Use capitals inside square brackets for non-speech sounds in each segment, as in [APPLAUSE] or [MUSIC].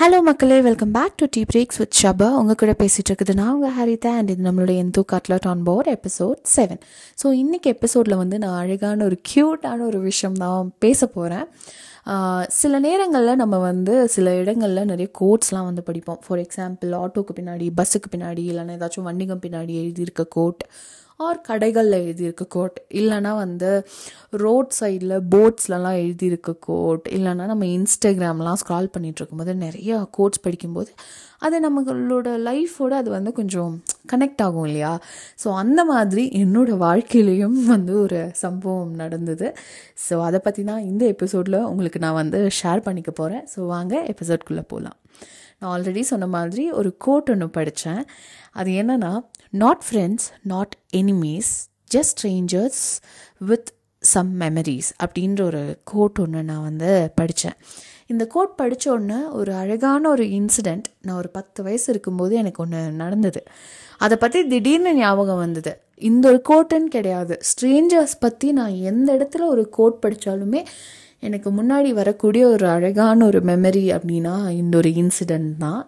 Hello மக்களே. Welcome back to tea breaks with Shaba உங்கள் கூட பேசிகிட்டு இருக்குது நான் உங்கள் ஹரிதா அண்ட் இது நம்மளுடைய எந்தோ cutlet on board episode seven so இன்றைக்கி எபிசோடில் வந்து நான் அழகான ஒரு க்யூட்டான ஒரு விஷயம் தான் பேச போகிறேன் சில நேரங்களில் நம்ம வந்து சில இடங்களில் நிறைய கோட்ஸ்லாம் வந்து படிப்போம். ஃபார் எக்ஸாம்பிள் ஆட்டோக்கு பின்னாடி பஸ்ஸுக்கு பின்னாடி இல்லைன்னா ஏதாச்சும் வண்டிகம் பின்னாடி எழுதியிருக்க கோட் ஆர் கடைகளில் எழுதியிருக்க கோட். இல்லைனா வந்து ரோட் சைடில் போட்ஸ்லலாம் எழுதியிருக்க கோட். இல்லைனா நம்ம இன்ஸ்டாகிராம்லாம் ஸ்க்ரால் பண்ணிகிட்டு இருக்கும்போது கோட்ஸ் படிக்கும்போது அது நம்மளோட லைஃபோடு அது வந்து கொஞ்சம் கனெக்ட் ஆகும் இல்லையா? ஸோ அந்த மாதிரி என்னோடய வாழ்க்கையிலையும் வந்து ஒரு சம்பவம் நடந்தது. ஸோ அதை பற்றி தான் இந்த எபிசோடில் உங்களுக்கு நான் வந்து ஷேர் பண்ணிக்க போகிறேன் ஸோ வாங்க எபிசோட்குள்ளே போகலாம் நான் ஆல்ரெடி சொன்ன மாதிரி ஒரு கோட் ஒன்று படித்தேன் அது என்னென்னா not friends not enemies just strangers with some memories அப்படின்ற ஒரு கோட் ஒன்று நான் வந்து படித்தேன் இந்த கோட் படித்த உடனே ஒரு அழகான ஒரு இன்சிடெண்ட் நான் ஒரு பத்து வயசு இருக்கும்போது எனக்கு ஒன்று நடந்தது. அதை பற்றி திடீர்னு ஞாபகம் வந்தது. இந்த ஒரு கோட்டுன்னு கிடையாது. ஸ்ட்ரேஞ்சர்ஸ் பற்றி நான் எந்த இடத்துல ஒரு கோட் படித்தாலுமே எனக்கு முன்னாடி வரக்கூடிய ஒரு அழகான ஒரு மெமரி அப்படின்னா இந்த ஒரு இன்சிடெண்ட் தான்.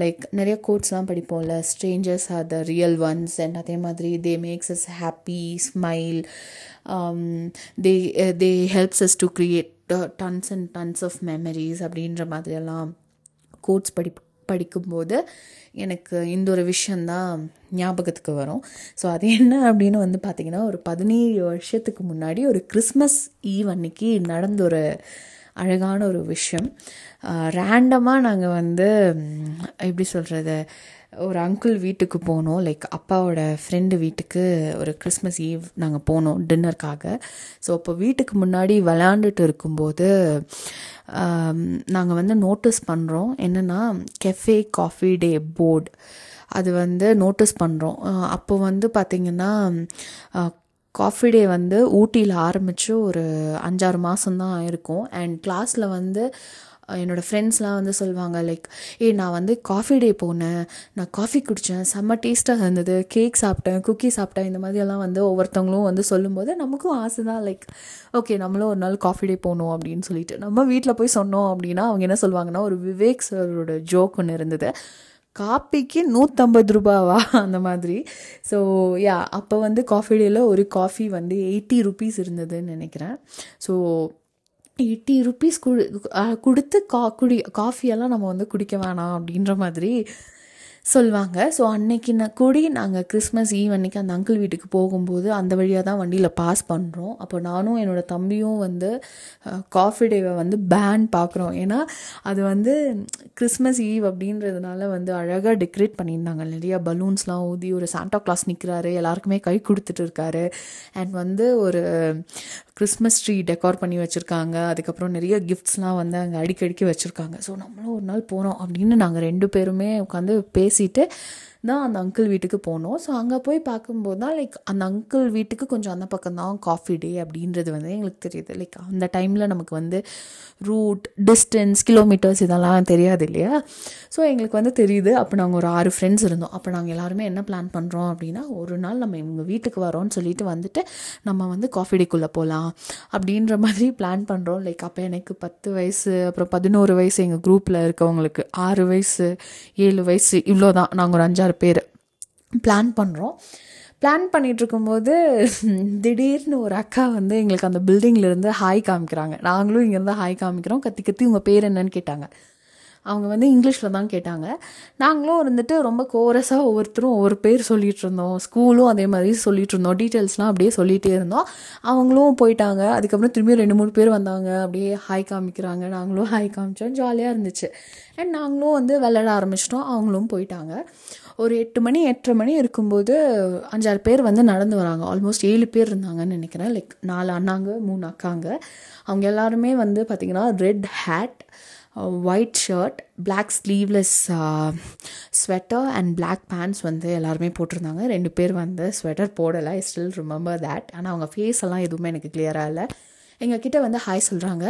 லைக் நிறைய கோட்ஸ்லாம் படிப்போம்ல strangers are the real ones and அதே மாதிரி they makes us happy smile they they helps us to create tons and tons of memories அப்படின்ற மாதிரியெல்லாம் கோட்ஸ் படிப்போம் படிக்கும்போது எனக்கு இந்த ஒரு விஷயந்தான் ஞாபகத்துக்கு வரும். ஸோ அது என்ன அப்படின்னு வந்து பார்த்திங்கன்னா ஒரு பதினேழு வருஷத்துக்கு முன்னாடி ஒரு கிறிஸ்மஸ் ஈவ் அன்னைக்கு நடந்த ஒரு அழகான ஒரு விஷயம். ரேண்டமாக நாங்கள் வந்து எப்படி சொல்கிறது ஒரு அங்கிள் வீட்டுக்கு போனோம். லைக் அப்பாவோட ஃப்ரெண்டு வீட்டுக்கு ஒரு கிறிஸ்மஸ் ஈவ் நாங்கள் போனோம் டின்னருக்காக ஸோ அப்போ வீட்டுக்கு முன்னாடி விளையாண்டுட்டு இருக்கும்போது நாங்கள் வந்து நோட்டீஸ் பண்ணுறோம் என்னென்னா கெஃபே காஃபி டே போர்டு அது வந்து நோட்டீஸ் பண்ணுறோம் அப்போ வந்து பார்த்திங்கன்னா காஃபி டே வந்து ஊட்டியில் ஆரம்பித்து ஒரு அஞ்சாறு மாதம்தான் இருக்கும் அண்ட் கிளாஸில் வந்து என்னோடய ஃப்ரெண்ட்ஸ்லாம் வந்து சொல்லுவாங்க லைக் ஏ நான் வந்து காஃபி டே போனேன். நான் காஃபி குடித்தேன் செம்ம டேஸ்ட்டாக இருந்தது. கேக் சாப்பிட்டேன் குக்கி சாப்பிட்டேன். இந்த மாதிரியெல்லாம் வந்து ஒவ்வொருத்தவங்களும் வந்து சொல்லும்போது நமக்கும் ஆசை தான் லைக் ஓகே நம்மளும் ஒரு நாள் காஃபி டே போகணும் அப்படின்னு சொல்லிட்டு. நம்ம வீட்டில் போய் சொன்னோம் அப்படின்னா அவங்க என்ன சொல்லுவாங்கன்னா ஒரு விவேக் சரோட ஜோக் ஒன்று இருந்தது. காப்பிக்கு நூற்றம்பது ரூபாவா? அந்த மாதிரி. ஸோ யா அப்போ வந்து காஃபி டேயில் ஒரு காஃபி வந்து எயிட்டி ருபீஸ் இருந்ததுன்னு நினைக்கிறேன். ஸோ எயிட்டி ருப்பீஸ் குடு கொடுத்து கா குடி காஃபியெல்லாம் நம்ம வந்து குடிக்க வேணாம் அப்படின்ற மாதிரி சொல்லுவாங்க. ஸோ அன்னைக்கு நான் கூடி நாங்கள் கிறிஸ்மஸ் ஈவ் அன்னைக்கு அந்த அங்கிள் வீட்டுக்கு போகும்போது அந்த வழியாக தான் வண்டியில் பாஸ் பண்ணுறோம் அப்போ நானும் என்னோடய தம்பியும் வந்து காஃபி டேவை வந்து பேன் பார்க்குறோம் ஏன்னா அது வந்து கிறிஸ்மஸ் ஈவ் அப்படின்றதுனால வந்து அழகாக டெக்கரேட் பண்ணியிருந்தாங்க. நிறையா பலூன்ஸ்லாம் ஊதி ஒரு சாண்டா கிளாஸ் நிற்கிறாரு எல்லாருக்குமே கை கொடுத்துட்டு இருக்காரு. அண்ட் வந்து ஒரு கிறிஸ்மஸ் ட்ரீ டெக்கார் பண்ணி வச்சுருக்காங்க. அதுக்கப்புறம் நிறைய கிஃப்ட்ஸ்லாம் வந்து அங்கே அடிக்கடிக்கு வச்சுருக்காங்க. ஸோ நம்மளும் ஒரு நாள் போகிறோம் அப்படின்னு நாங்கள் ரெண்டு பேருமே உட்காந்து सीटें। தான் அந்த அங்கிள் வீட்டுக்கு போனோம். ஸோ அங்கே போய் பார்க்கும்போது தான் லைக் அந்த அங்கிள் வீட்டுக்கு கொஞ்சம் அந்த பக்கம் தான் காஃபி டே அப்படின்றது வந்து எங்களுக்கு தெரியுது. லைக் அந்த டைமில் நமக்கு வந்து ரூட் டிஸ்டன்ஸ் கிலோமீட்டர்ஸ் இதெல்லாம் தெரியாது இல்லையா? ஸோ எங்களுக்கு வந்து தெரியுது. அப்போ நாங்கள் ஒரு ஆறு ஃப்ரெண்ட்ஸ் இருந்தோம். அப்போ நாங்கள் எல்லாருமே என்ன பிளான் பண்ணுறோம் அப்படின்னா ஒரு நாள் நம்ம இவங்க வீட்டுக்கு வரோம்னு சொல்லிட்டு வந்துட்டு நம்ம வந்து காஃபி டேக்குள்ளே போகலாம் அப்படின்ற மாதிரி பிளான் பண்ணுறோம் லைக் அப்போ எனக்கு பத்து வயசு அப்புறம் பதினோரு வயசு எங்கள் குரூப்பில் இருக்கவங்களுக்கு ஆறு வயசு ஏழு வயசு இவ்வளோ தான் நாங்கள் ஒரு அஞ்சாறு பேர். பிளான் பண்ணுறோம் பிளான் பண்ணிகிட்ருக்கும்போது திடீர்னு ஒரு அக்கா வந்து எங்களுக்கு அந்த பில்டிங்லேருந்து ஹாய் காமிக்கிறாங்க. நாங்களும் இங்கேருந்து ஹாய் காமிக்கிறோம். கத்தி கத்தி உங்கள் பேர் என்னன்னு கேட்டாங்க. அவங்க வந்து இங்கிலீஷில் தான் கேட்டாங்க. நாங்களும் இருந்துட்டு ரொம்ப கோரஸாக ஒவ்வொருத்தரும் ஒவ்வொரு பேர் சொல்லிகிட்டு இருந்தோம். ஸ்கூலும் அதே மாதிரி சொல்லிகிட்டு இருந்தோம். டீட்டெயில்ஸ்லாம் அப்படியே சொல்லிகிட்டே இருந்தோம். அவங்களும் போயிட்டாங்க. அதுக்கப்புறம் திரும்பி ரெண்டு மூணு பேர் வந்தாங்க. அப்படியே ஹாய் காமிக்கிறாங்க. நாங்களும் ஹாய் காமிச்சோம். ஜாலியாக இருந்துச்சு. அண்ட் நாங்களும் வந்து விளையாட ஆரம்பிச்சிட்டோம். அவங்களும் போயிட்டாங்க. ஒரு எட்டு மணி எட்டரை மணி இருக்கும்போது அஞ்சாறு பேர் வந்து நடந்து வராங்க. ஆல்மோஸ்ட் ஏழு பேர் இருந்தாங்கன்னு நினைக்கிறேன். லைக் நாலு அண்ணாங்க மூணு அக்காங்க. அவங்க எல்லாருமே வந்து பார்த்திங்கன்னா red hat white shirt black sleeveless sweater and black pants வந்து எல்லாருமே போட்டிருந்தாங்க. ரெண்டு பேர் வந்து ஸ்வெட்டர் போடலை. ஐ ஸ்டில் ரிமெம்பர் தேட் ஆனால் அவங்க ஃபேஸ் எல்லாம் எதுவுமே எனக்கு கிளியராக இல்லை. எங்ககிட்ட வந்து ஹாய் சொல்கிறாங்க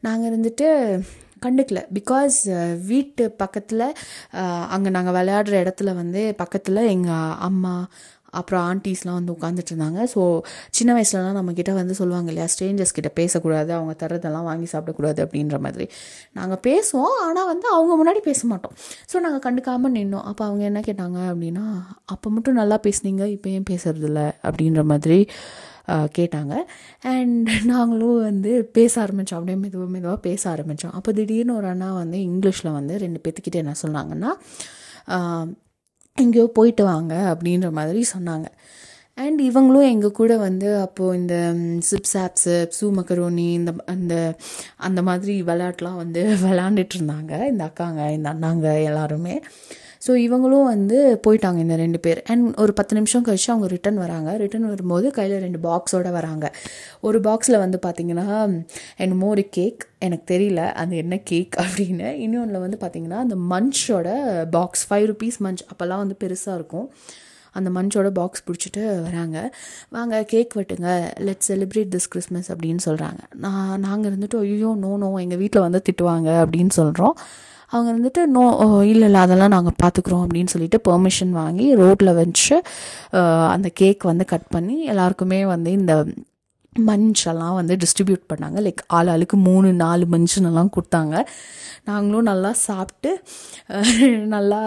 நாங்கள் இருந்துட்டு கண்டுக்கல. பிகாஸ் uh, வீட்டு பக்கத்தில் uh, அங்கே நாங்கள் விளையாடுற இடத்துல வந்து பக்கத்தில் எங்கள் அம்மா அப்புறம் ஆண்டிஸ்லாம் வந்து உட்காந்துட்டு இருந்தாங்க ஸோ சின்ன வயசுலலாம் நம்மக்கிட்ட வந்து சொல்லுவாங்க இல்லையா ஸ்ட்ரேஞ்சர்ஸ் கிட்ட பேசக்கூடாது அவங்க தரதெல்லாம் வாங்கி சாப்பிடக்கூடாது அப்படின்ற மாதிரி. நாங்கள் பேசுவோம் ஆனால் வந்து அவங்க முன்னாடி பேச மாட்டோம். ஸோ நாங்கள் கண்டுக்காமல் நின்னோம். அப்போ அவங்க என்ன கேட்டாங்க அப்படின்னா அப்போ மட்டும் நல்லா பேசுனீங்க இப்போ ஏன் பேசுறதில்ல? அப்படின்ற மாதிரி கேட்டாங்க. அண்ட் [LAUGHS] நாங்களும் வந்து பேச ஆரம்பித்தோம் அப்படியே மெதுவாக மெதுவாக பேச ஆரம்பித்தோம் அப்போ திடீர்னு ஒரு அண்ணா வந்து இங்கிலீஷில் வந்து ரெண்டு பேத்துக்கிட்டே என்ன சொன்னாங்கன்னா எங்கேயோ போயிட்டு வாங்க அப்படின்ற மாதிரி சொன்னாங்க. அண்ட் இவங்களும் எங்கள் கூட வந்து அப்போது இந்த சிப்ஸ் ஆப்ஸு சூ மக்கரோனி இந்த அந்த அந்த மாதிரி விளையாட்டுலாம் வந்து [LAUGHS] விளாண்டுட்டு இருந்தாங்க. இந்த அக்காங்க இந்த அண்ணாங்க எல்லாருமே. ஸோ இவங்களும் வந்து போயிட்டாங்க இந்த ரெண்டு பேர். அண்ட் ஒரு பத்து நிமிஷம் கழிச்சு அவங்க ரிட்டன் வராங்க. ரிட்டன் வரும்போது கையில் ரெண்டு பாக்ஸோட வராங்க. ஒரு பாக்ஸில் வந்து பார்த்தீங்கன்னா என்னமோ ஒரு கேக் எனக்கு தெரியல. அது என்ன கேக் அப்படின்னு. இன்னொன்றில் வந்து பார்த்தீங்கன்னா அந்த மன்ச்சோட பாக்ஸ் ஃபைவ் ருபீஸ் மன்ச் அப்போல்லாம் வந்து பெருசாக இருக்கும். அந்த மஞ்சோட பாக்ஸ் பிடிச்சிட்டு வராங்க. வாங்க கேக் வெட்டுங்க. லெட் செலிப்ரேட் திஸ் கிறிஸ்மஸ் அப்படின்னு சொல்கிறாங்க நான் நாங்கள் இருந்துட்டு ஐயோ நோ நோ எங்கள் வீட்டில் வந்து திட்டுவாங்க அப்படின்னு சொல்கிறோம் அவங்க வந்துட்டு நோ இல்லை இல்லை அதெல்லாம் நாங்கள் பார்த்துக்குறோம் அப்படின்னு சொல்லிட்டு பெர்மிஷன் வாங்கி ரோட்டில் வச்சு அந்த கேக் வந்து கட் பண்ணி எல்லாருக்குமே வந்து இந்த மஞ்செல்லாம் வந்து டிஸ்ட்ரிபியூட் பண்ணாங்க. லைக் ஆள் ஆளுக்கு மூணு நாலு மஞ்சனெல்லாம் கொடுத்தாங்க. நாங்களும் நல்லா சாப்பிட்டு நல்லா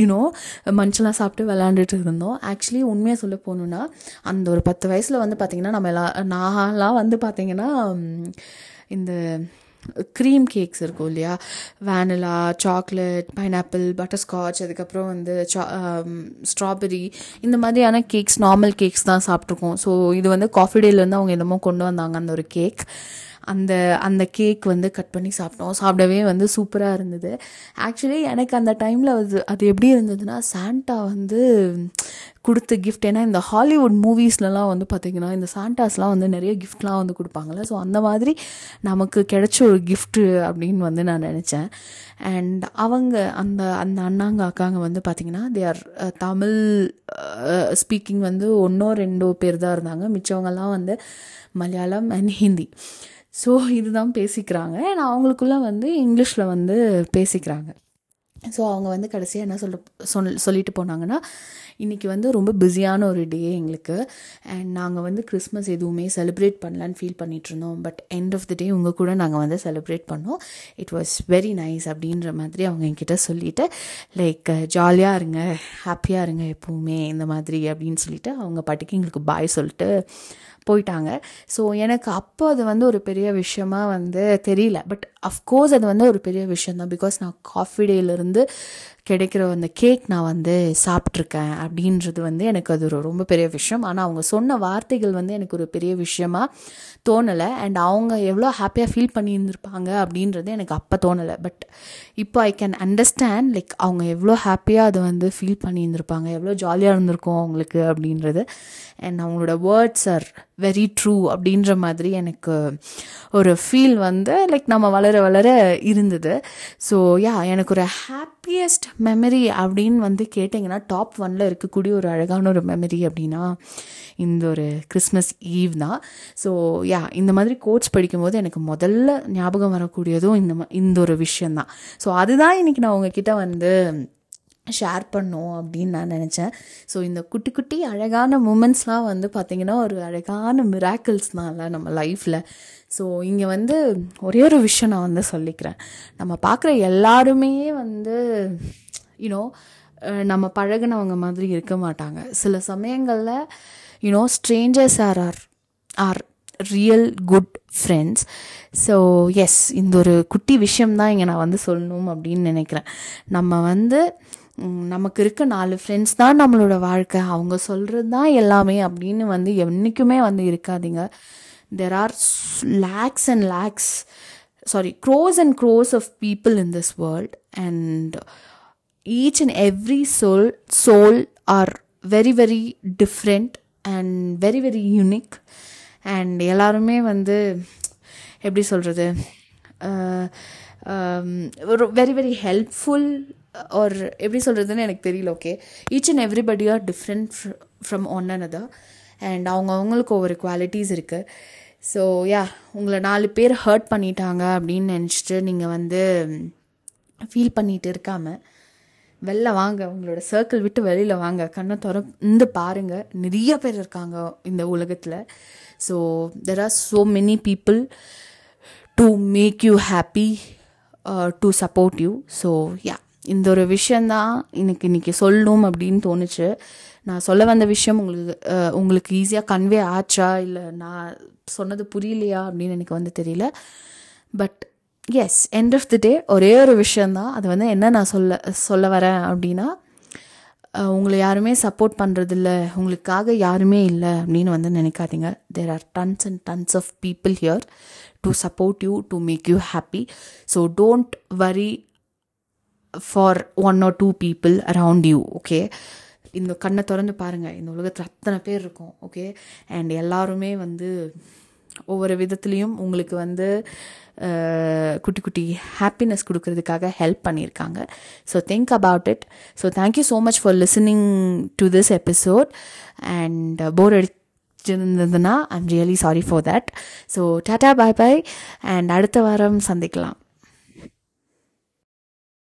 யூனோ மஞ்செல்லாம் சாப்பிட்டு விளாண்டுட்டு இருந்தோம். ஆக்சுவலி உண்மையாக சொல்ல போகணுன்னா அந்த ஒரு பத்து வயசில் வந்து பார்த்திங்கன்னா நம்ம எல்லா நான்லாம் வந்து பார்த்திங்கன்னா இந்த க்ரீம் கேக்ஸ் இருக்கும் இல்லையா? வேனிலா சாக்லேட் பைனாப்பிள் பட்டர்ஸ்காட்ச் அதுக்கப்புறம் வந்து சா ஸ்ட்ராபெரி um, இந்த மாதிரியான கேக்ஸ் நார்மல் கேக்ஸ் தான் சாப்பிட்ருக்கோம் ஸோ இது வந்து காஃபி டேலேருந்து அவங்க என்னமோ கொண்டு வந்தாங்க அந்த ஒரு கேக் அந்த அந்த கேக் வந்து கட் பண்ணி சாப்பிட்டோம். சாப்பிடவே வந்து சூப்பராக இருந்தது. ஆக்சுவலி எனக்கு அந்த டைமில் அது அது எப்படி இருந்ததுன்னா சாண்டா வந்து கொடுத்த கிஃப்ட் ஏன்னா இந்த ஹாலிவுட் மூவிஸ்லலாம் வந்து பார்த்திங்கன்னா இந்த சாண்டாஸ்லாம் வந்து நிறைய கிஃப்ட்லாம் வந்து கொடுப்பாங்கல்ல. ஸோ அந்த மாதிரி நமக்கு கிடைச்ச ஒரு கிஃப்ட்டு அப்படின்னு வந்து நான் நினச்சேன். அண்ட் அவங்க அந்த அந்த அண்ணாங்க அக்காங்க வந்து பார்த்திங்கன்னா தே ஆர் தமிழ் ஸ்பீக்கிங் வந்து ஒன்றோ ரெண்டோ பேர் தான் இருந்தாங்க. மிச்சவங்கெல்லாம் வந்து மலையாளம் அண்ட் ஹிந்தி ஸோ இதுதான் பேசிக்கிறாங்க. and அவங்களுக்குள்ள வந்து இங்கிலீஷில் வந்து பேசிக்கிறாங்க. ஸோ அவங்க வந்து கடைசியாக என்ன சொல்ல சொல் சொல்லிட்டு போனாங்கன்னா இன்றைக்கி வந்து ரொம்ப பிஸியான ஒரு டே எங்களுக்கு. அண்ட் நாங்கள் வந்து கிறிஸ்மஸ் எதுவுமே செலிப்ரேட் பண்ணலான்னு ஃபீல் பண்ணிகிட்ருந்தோம் இருந்தோம். But end of the day உங்கள் கூட நாங்கள் வந்து செலிப்ரேட் பண்ணோம். இட் வாஸ் வெரி நைஸ் அப்படின்ற மாதிரி அவங்க என்கிட்ட சொல்லிட்டு லைக் ஜாலியாக இருங்க ஹாப்பியாக இருங்க எப்போவுமே இந்த மாதிரி அப்படின்னு சொல்லிட்டு அவங்க பாட்டுக்கு எங்களுக்கு பாய் சொல்லிட்டு போயிட்டாங்க. ஸோ எனக்கு அப்போ அது வந்து ஒரு பெரிய விஷயமா வந்து தெரியல. பட் அஃப்கோர்ஸ் அது வந்து ஒரு பெரிய விஷயம் தான் பிகாஸ் நான் காஃபி டேலேருந்து கிடைக்கிற அந்த கேக் நான் வந்து சாப்பிட்ருக்கேன் அப்படின்றது வந்து எனக்கு அது ஒரு ரொம்ப பெரிய விஷயம். ஆனால் அவங்க சொன்ன வார்த்தைகள் வந்து எனக்கு ஒரு பெரிய விஷயமா தோணலை. அண்ட் அவங்க எவ்வளோ ஹாப்பியாக ஃபீல் பண்ணியிருந்திருப்பாங்க அப்படின்றது எனக்கு அப்போ தோணலை. பட் இப்போ ஐ கேன் அண்டர்ஸ்டாண்ட் லைக் அவங்க எவ்வளோ ஹாப்பியாக அதை வந்து ஃபீல் பண்ணியிருந்திருப்பாங்க. எவ்வளோ ஜாலியாக இருந்திருக்கும் அவங்களுக்கு அப்படின்றது. அண்ட் அவங்களோட வேர்ட்ஸ் ஆர் வெரி ட்ரூ அப்படின்ற மாதிரி எனக்கு ஒரு ஃபீல் வந்து லைக் நம்ம வளர வளர இருந்தது. ஸோ யா எனக்கு ஒரு ஹாப்பியஸ்ட் மெமரி அப்படின்னு வந்து கேட்டிங்கன்னா டாப் ஒனில் இருக்கக்கூடிய ஒரு அழகான ஒரு மெமரி அப்படின்னா இந்த ஒரு கிறிஸ்மஸ் ஈவ் தான். ஸோ யா இந்த மாதிரி கோட்ஸ் படிக்கும்போது எனக்கு முதல்ல ஞாபகம் வரக்கூடியதும் இந்த இந்த ஒரு விஷயந்தான் ஸோ அதுதான் இன்றைக்கி நான் உங்ககிட்ட வந்து ஷேர் பண்ணோம் அப்படின்னு நான் நினச்சேன். ஸோ இந்த குட்டி குட்டி அழகான மூமெண்ட்ஸ்லாம் வந்து பார்த்திங்கன்னா ஒரு அழகான மிராக்கிள்ஸ் தான்ல நம்ம லைஃப்பில் ஸோ இங்கே வந்து ஒரே ஒரு விஷயம் நான் வந்து சொல்லிக்கிறேன். நம்ம பார்க்குற எல்லாருமே வந்து யூனோ நம்ம பழகுனவங்க மாதிரி இருக்க மாட்டாங்க. சில சமயங்களில் you know strangers are are are real good friends so yes இந்த ஒரு குட்டி விஷயம்தான் இங்கே நான் வந்து சொல்லணும் அப்படின்னு நினைக்கிறேன். நம்ம வந்து நமக்கு இருக்க நாலு ஃப்ரெண்ட்ஸ் தான் நம்மளோட வாழ்க்கை. அவங்க சொல்கிறது தான் எல்லாமே அப்படின்னு வந்து என்றைக்குமே வந்து இருக்காதீங்க. There are lakhs and lakhs sorry crores and crores of people in this world and each and every soul soul are very very different and very very unique and எல்லாருமே வந்து எப்படி சொல்கிறது ஒரு வெரி வெரி ஹெல்ப்ஃபுல் ஒரு எப்படி சொல்கிறதுன்னு எனக்கு தெரியல okay each and everybody are different from one another and அவங்க அவங்களுக்கு ஒவ்வொரு குவாலிட்டிஸ் இருக்குது ஸோ யா உங்களை நாலு பேர் ஹர்ட் பண்ணிட்டாங்க அப்படின்னு நினச்சிட்டு நீங்கள் வந்து ஃபீல் பண்ணிகிட்டு இருக்காமல் வெளில வாங்க உங்களோட சர்க்கிள் விட்டு வெளியில் வாங்க. கண்ணை திறந்து பாருங்க. நிறைய பேர் இருக்காங்க இந்த உலகத்தில். So there are so many people to make you happy to support you so yeah இந்த ஒரு விஷயந்தான் எனக்கு இன்னைக்கு சொல்லணும் அப்படின்னு தோணுச்சு. நான் சொல்ல வந்த விஷயம் உங்களுக்கு uh, உங்களுக்கு ஈஸியாக கன்வே ஆச்சா? இல்லை நான் சொன்னது புரியலையா? அப்படின்னு எனக்கு வந்து தெரியல. But yes end of the day ஒரே ஒரு விஷயந்தான் அது வந்து என்ன நான் சொல்ல சொல்ல வரேன் அப்படின்னா உங்களை யாருமே சப்போர்ட் பண்ணுறதில்ல உங்களுக்காக யாருமே இல்லை அப்படின்னு வந்து நினைக்காதீங்க. There are tons and tons of people here to support you to make you happy so don't worry for one or two people around you okay இந்த கண்ணை திறந்து பாருங்கள் இந்த உலகத்தில் அத்தனை பேர் இருக்கும் ஓகே அண்ட் எல்லாருமே வந்து ஒவ்வொரு விதத்துலேயும் உங்களுக்கு வந்து குட்டி குட்டி ஹாப்பினஸ் கொடுக்கறதுக்காக ஹெல்ப் பண்ணியிருக்காங்க. So think about it so thank you so much for listening to this episode and bore அடிச்சிருந்ததுன்னா I'm really sorry for that so tata bye bye and அடுத்த வாரம் சந்திக்கலாம்.